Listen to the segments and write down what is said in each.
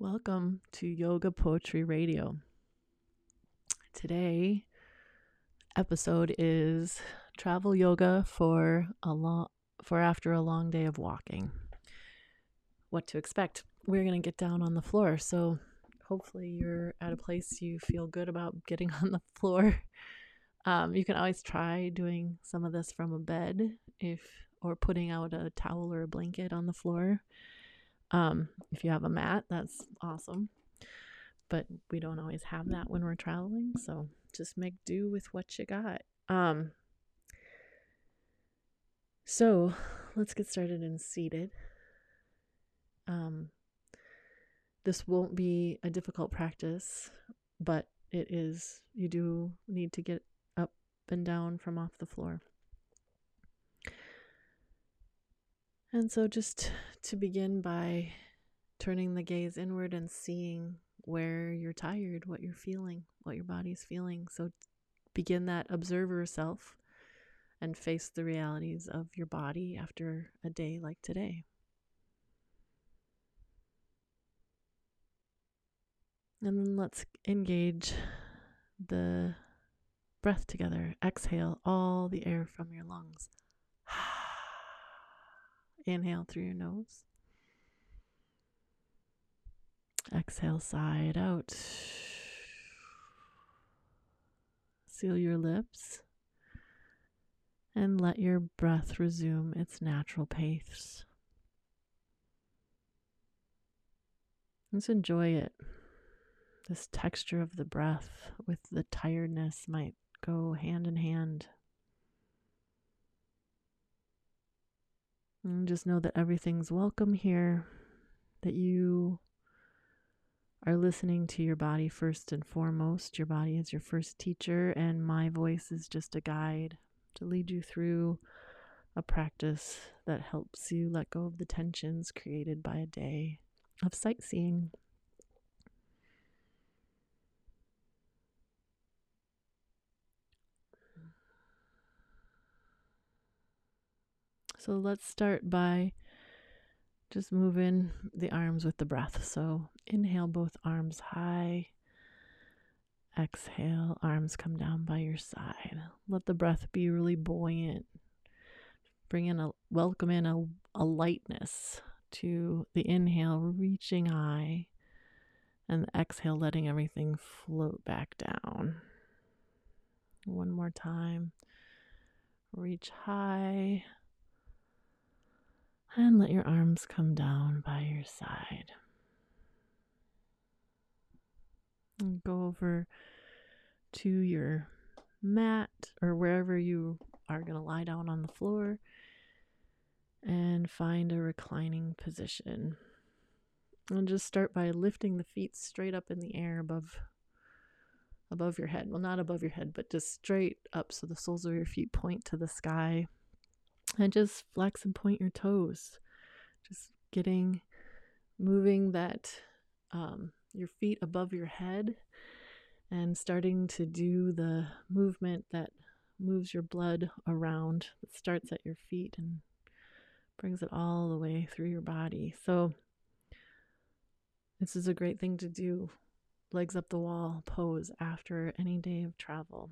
Welcome to Yoga Poetry Radio. Today episode is travel yoga for a long for after a long day of walking. What to expect. We're going to get down on the floor. So hopefully you're at a place you feel good about getting on the floor. Um, you can always try doing some of this from a bed if or putting out a towel or a blanket on the floor um, if you have a mat, that's awesome. But we don't always have that when we're traveling, so just make do with what you got. Um, so let's get started and seated. Um, this won't be a difficult practice, but it is, you do need to get up and down from off the floor. And so, just to begin by turning the gaze inward and seeing where you're tired, what you're feeling, what your body's feeling. So, begin that observer self and face the realities of your body after a day like today. And then let's engage the breath together. Exhale all the air from your lungs. Inhale through your nose. Exhale, side out. Seal your lips and let your breath resume its natural pace. Let's enjoy it. This texture of the breath with the tiredness might go hand in hand. And just know that everything's welcome here, that you are listening to your body first and foremost. Your body is your first teacher, and my voice is just a guide to lead you through a practice that helps you let go of the tensions created by a day of sightseeing. So let's start by just moving the arms with the breath. So inhale both arms high. Exhale, arms come down by your side. Let the breath be really buoyant. Bring in a welcome in a, a lightness to the inhale, reaching high, and the exhale, letting everything float back down. One more time. Reach high and let your arms come down by your side. And go over to your mat or wherever you are going to lie down on the floor and find a reclining position. And just start by lifting the feet straight up in the air above above your head. Well, not above your head, but just straight up so the soles of your feet point to the sky and just flex and point your toes. Just getting moving that um, your feet above your head and starting to do the movement that moves your blood around. It starts at your feet and brings it all the way through your body. So, this is a great thing to do. Legs up the wall pose after any day of travel.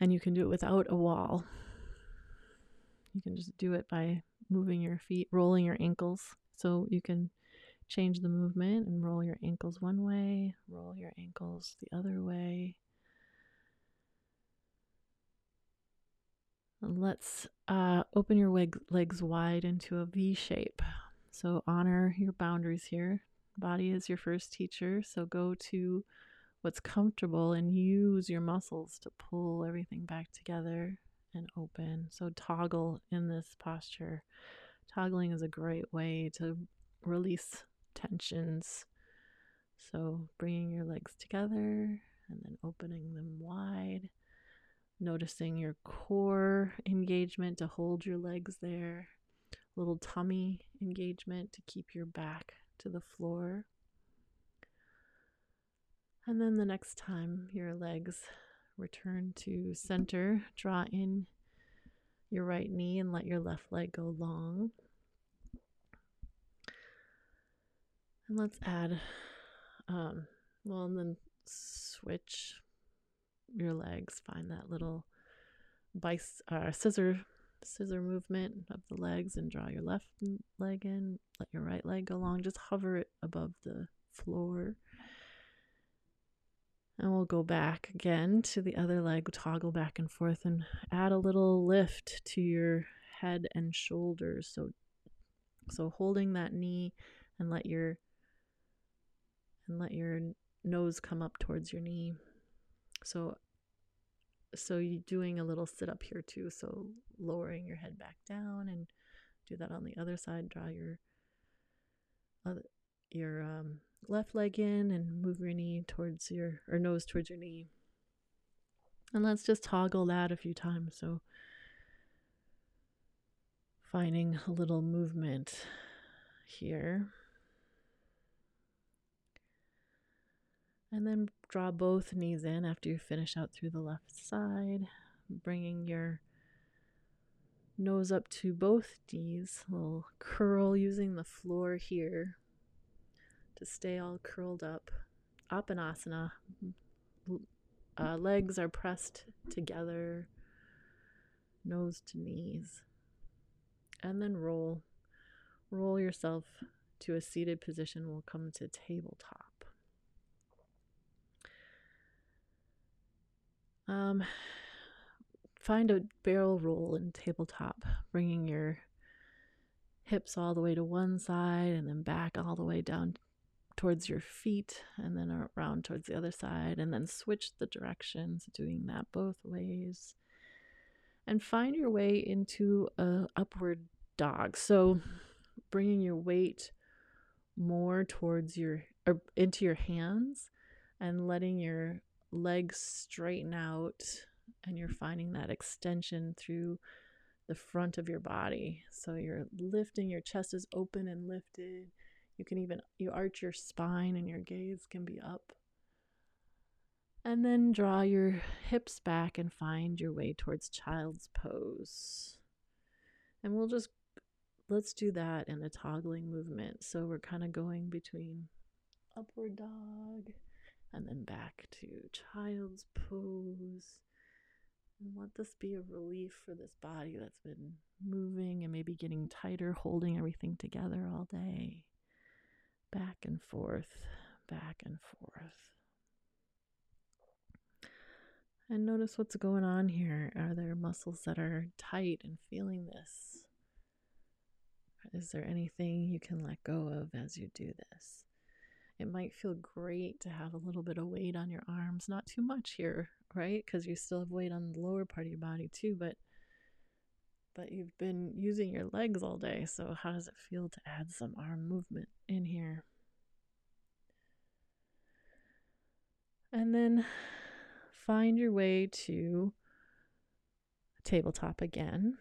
And you can do it without a wall. You can just do it by moving your feet, rolling your ankles. So you can change the movement and roll your ankles one way, roll your ankles the other way. Let's uh, open your leg- legs wide into a V shape. So honor your boundaries here. Body is your first teacher. So go to what's comfortable and use your muscles to pull everything back together and open. So, toggle in this posture. Toggling is a great way to release tensions. So, bringing your legs together and then opening them wide. Noticing your core engagement to hold your legs there. Little tummy engagement to keep your back to the floor. And then the next time your legs return to center, draw in your right knee and let your left leg go long. And let's add, um, well, and then switch your legs. Find that little bice, uh, scissor, scissor movement of the legs, and draw your left leg in. Let your right leg go along. Just hover it above the floor. And we'll go back again to the other leg, toggle back and forth, and add a little lift to your head and shoulders. So, so holding that knee, and let your and let your nose come up towards your knee. So, so you're doing a little sit up here too. So lowering your head back down, and do that on the other side. Draw your other your um, left leg in and move your knee towards your or nose towards your knee. And let's just toggle that a few times. So finding a little movement here. And then draw both knees in after you finish out through the left side, bringing your nose up to both knees, little curl using the floor here to stay all curled up. Apanasana. Uh, legs are pressed together, nose to knees. And then roll. Roll yourself to a seated position. We'll come to tabletop. Um, find a barrel roll in tabletop, bringing your hips all the way to one side and then back all the way down towards your feet and then around towards the other side and then switch the directions doing that both ways. And find your way into a upward dog. So bringing your weight more towards your or into your hands and letting your legs straighten out and you're finding that extension through the front of your body. So you're lifting your chest is open and lifted you can even you arch your spine and your gaze can be up. And then draw your hips back and find your way towards child's pose. And we'll just let's do that in a toggling movement. So we're kind of going between upward dog and then back to child's pose. And let this be a relief for this body that's been moving and maybe getting tighter, holding everything together all day back and forth, back and forth. And notice what's going on here. Are there muscles that are tight and feeling this? Is there anything you can let go of as you do this? It might feel great to have a little bit of weight on your arms, not too much here, right? Because you still have weight on the lower part of your body too, but but you've been using your legs all day. So, how does it feel to add some arm movement in here? And then find your way to tabletop again.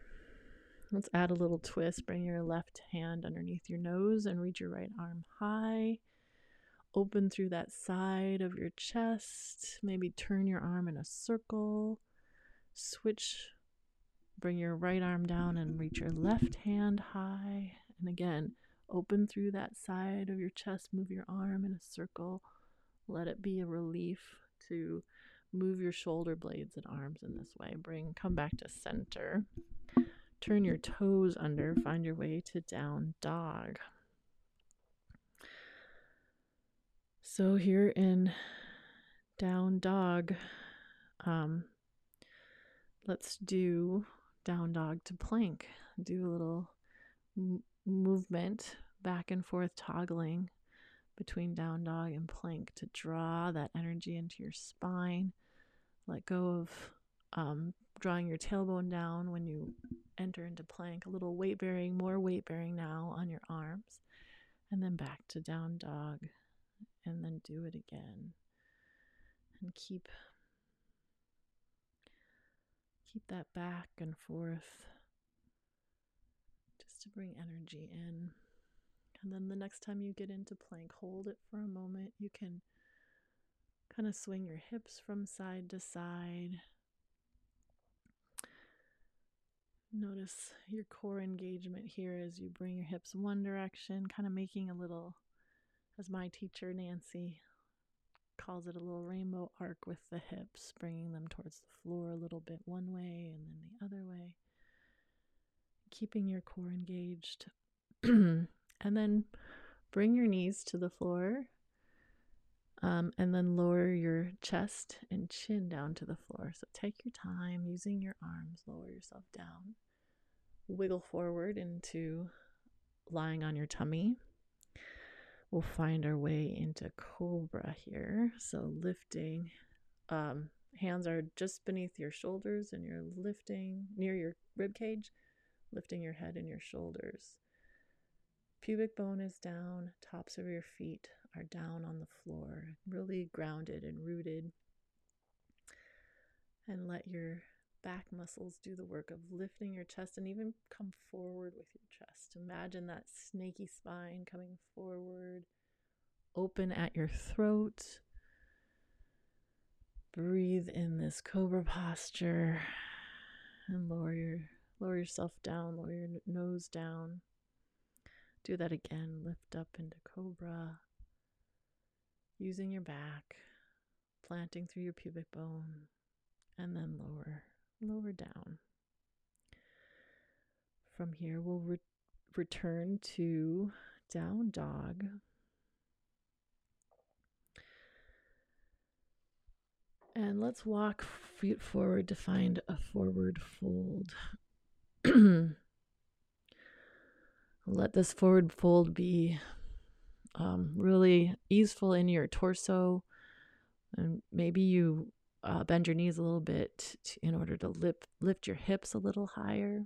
Let's add a little twist. Bring your left hand underneath your nose and reach your right arm high. Open through that side of your chest. Maybe turn your arm in a circle. Switch Bring your right arm down and reach your left hand high. And again, open through that side of your chest. Move your arm in a circle. Let it be a relief to move your shoulder blades and arms in this way. Bring, come back to center. Turn your toes under. Find your way to down dog. So here in down dog, um, let's do down dog to plank. Do a little m- movement back and forth, toggling between down dog and plank to draw that energy into your spine. Let go of um, drawing your tailbone down when you enter into plank. A little weight bearing, more weight bearing now on your arms. And then back to down dog. And then do it again. And keep keep that back and forth just to bring energy in. And then the next time you get into plank, hold it for a moment. You can kind of swing your hips from side to side. Notice your core engagement here as you bring your hips one direction, kind of making a little as my teacher Nancy calls it, a little rainbow arc with the hips, bringing them towards the floor a little bit one way and then the other way. Keeping your core engaged. and then bring your knees to the floor. Um, and then lower your chest and chin down to the floor. So take your time using your arms, lower yourself down. Wiggle forward into lying on your tummy we'll find our way into cobra here. So lifting, um, hands are just beneath your shoulders and you're lifting near your rib cage, lifting your head and your shoulders. Pubic bone is down, tops of your feet are down on the floor, really grounded and rooted. And let your back muscles do the work of lifting your chest and even come forward with your chest. Imagine that snaky spine coming forward, open at your throat. Breathe in this cobra posture and lower your lower yourself down, lower your nose down. Do that again. Lift up into cobra. Using your back, planting through your pubic bone, and then lower lower down. From here, we'll re- return to down dog. And let's walk feet forward to find a forward fold. Let this forward fold be um, really easeful in your torso. And maybe you uh, bend your knees a little bit to, in order to lift, lift your hips a little higher.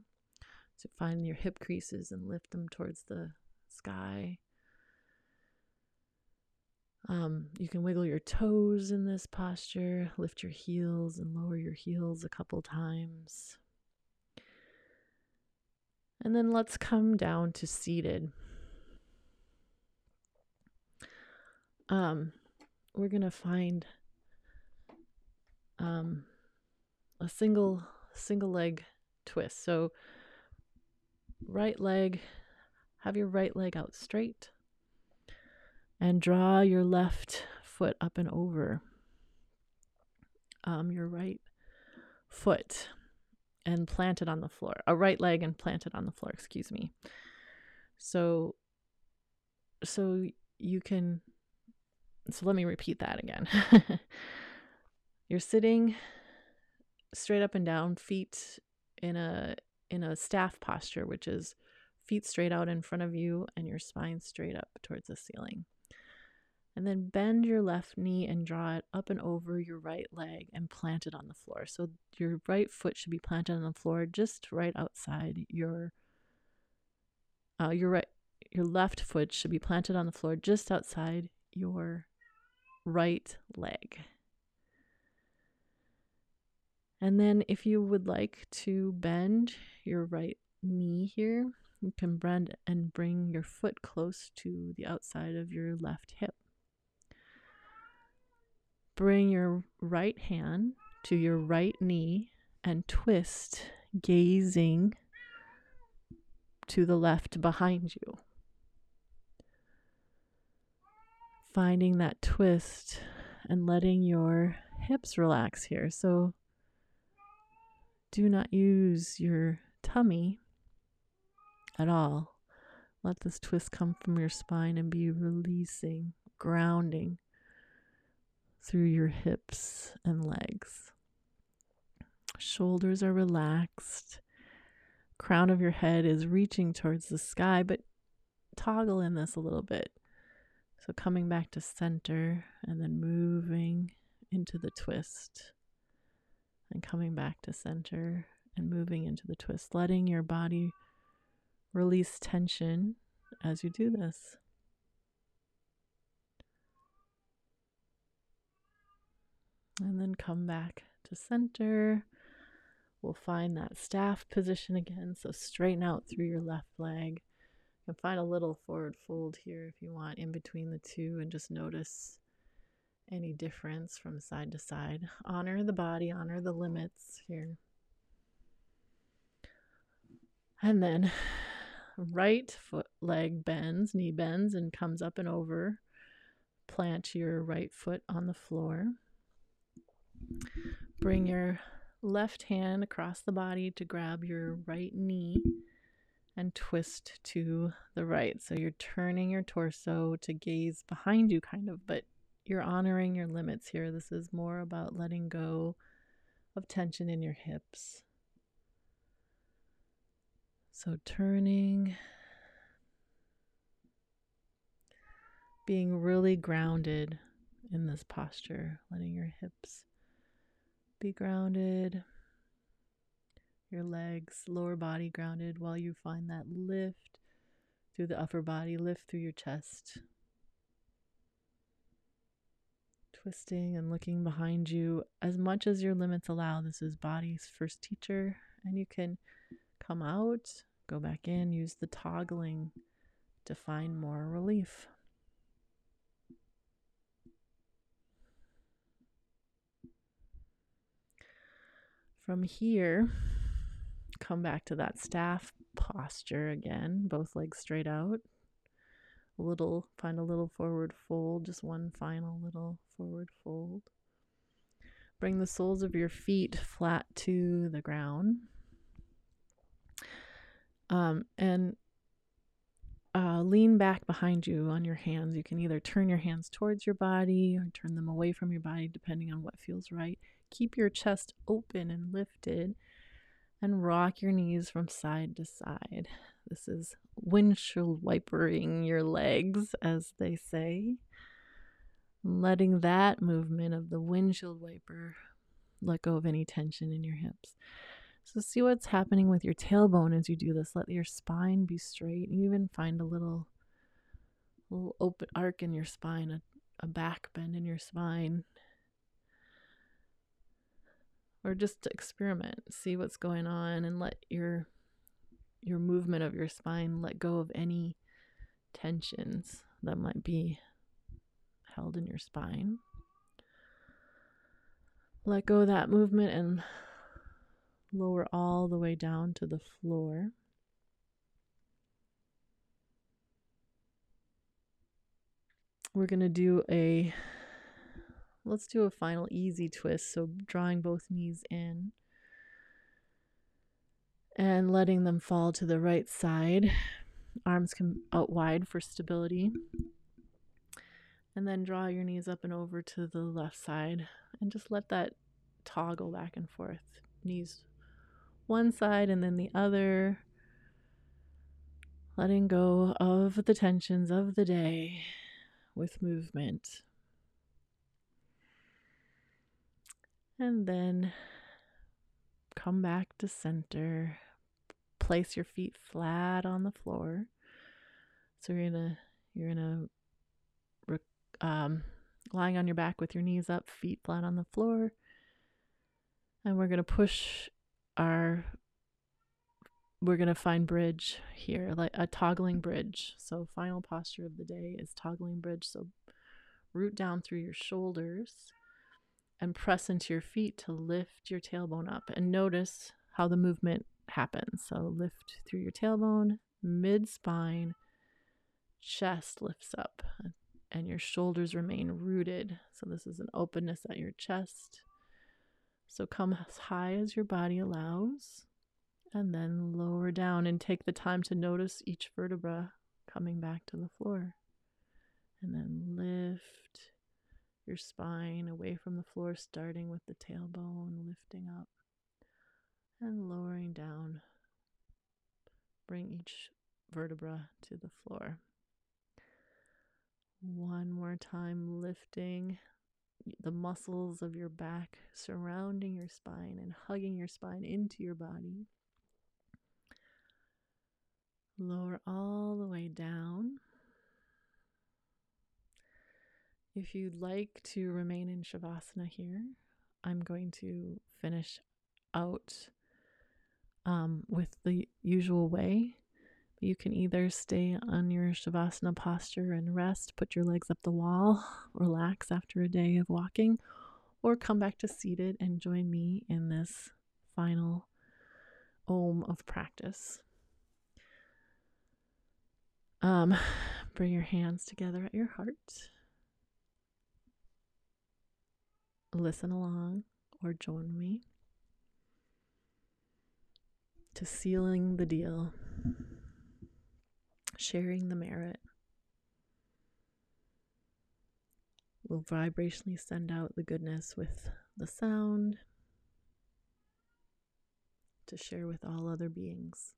So find your hip creases and lift them towards the sky. Um, you can wiggle your toes in this posture, lift your heels and lower your heels a couple times. And then let's come down to seated. Um, we're going to find um, a single single leg twist. So right leg, have your right leg out straight and draw your left foot up and over um, your right foot and plant it on the floor. A right leg and plant it on the floor, excuse me. So so you can so let me repeat that again. You're sitting straight up and down, feet in a in a staff posture, which is feet straight out in front of you and your spine straight up towards the ceiling. And then bend your left knee and draw it up and over your right leg and plant it on the floor. So your right foot should be planted on the floor just right outside your uh, your right your left foot should be planted on the floor just outside your right leg. And then if you would like to bend your right knee here, you can bend and bring your foot close to the outside of your left hip. Bring your right hand to your right knee and twist, gazing to the left behind you. Finding that twist and letting your hips relax here. So do not use your tummy at all. Let this twist come from your spine and be releasing, grounding through your hips and legs. Shoulders are relaxed. Crown of your head is reaching towards the sky, but toggle in this a little bit. So coming back to center and then moving into the twist and coming back to center and moving into the twist, letting your body release tension as you do this. And then come back to center. We'll find that staff position again. So straighten out through your left leg. Can find a little forward fold here if you want in between the two and just notice any difference from side to side. Honor the body, honor the limits here. And then right foot leg bends, knee bends, and comes up and over plant your right foot on the floor. Bring your left hand across the body to grab your right knee and twist to the right. So you're turning your torso to gaze behind you, kind of, but you're honoring your limits here. This is more about letting go of tension in your hips. So turning, being really grounded in this posture, letting your hips be grounded, your legs, lower body grounded while you find that lift through the upper body, lift through your chest. Twisting and looking behind you as much as your limits allow. This is body's first teacher, and you can come out, go back in, use the toggling to find more relief. From here, come back to that staff posture again, both legs straight out. Little, find a little forward fold, just one final little forward fold. Bring the soles of your feet flat to the ground. Um, and uh, lean back behind you on your hands. You can either turn your hands towards your body or turn them away from your body, depending on what feels right. Keep your chest open and lifted and rock your knees from side to side. This is windshield wipering your legs, as they say. Letting that movement of the windshield wiper let go of any tension in your hips. So, see what's happening with your tailbone as you do this. Let your spine be straight. You even find a little, little open arc in your spine, a, a back bend in your spine or just experiment see what's going on and let your your movement of your spine let go of any tensions that might be held in your spine. Let go of that movement and lower all the way down to the floor. We're going to do a Let's do a final easy twist. So drawing both knees in and letting them fall to the right side. Arms come out wide for stability. And then draw your knees up and over to the left side and just let that toggle back and forth. Knees one side and then the other. Letting go of the tensions of the day with movement. And then come back to center. Place your feet flat on the floor. So you're gonna you're gonna um, lying on your back with your knees up, feet flat on the floor, and we're gonna push our we're going to find bridge here, like a toggling bridge. So, final posture of the day is toggling bridge. So, root down through your shoulders and press into your feet to lift your tailbone up and notice how the movement happens. So lift through your tailbone, mid spine, chest lifts up, and your shoulders remain rooted. So this is an openness at your chest. So come as high as your body allows, and then lower down and take the time to notice each vertebra coming back to the floor. And then lift your spine away from the floor, starting with the tailbone, lifting up and lowering down. Bring each vertebra to the floor. One more time, lifting the muscles of your back, surrounding your spine and hugging your spine into your body. Lower all the way down. If you'd like to remain in Shavasana here, I'm going to finish out um, with the usual way. You can either stay on your Shavasana posture and rest, put your legs up the wall, relax after a day of walking, or come back to seated and join me in this final Om of practice. Um, bring your hands together at your heart listen along or join me to sealing the deal, sharing the merit. We'll vibrationally send out the goodness with the sound to share with all other beings.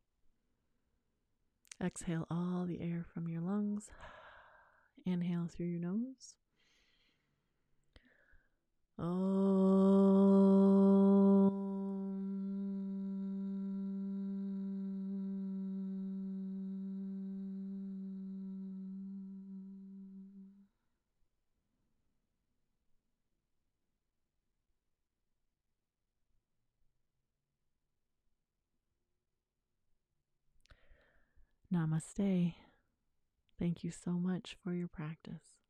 Exhale all the air from your lungs. Inhale through your nose. Oh. Namaste. Thank you so much for your practice.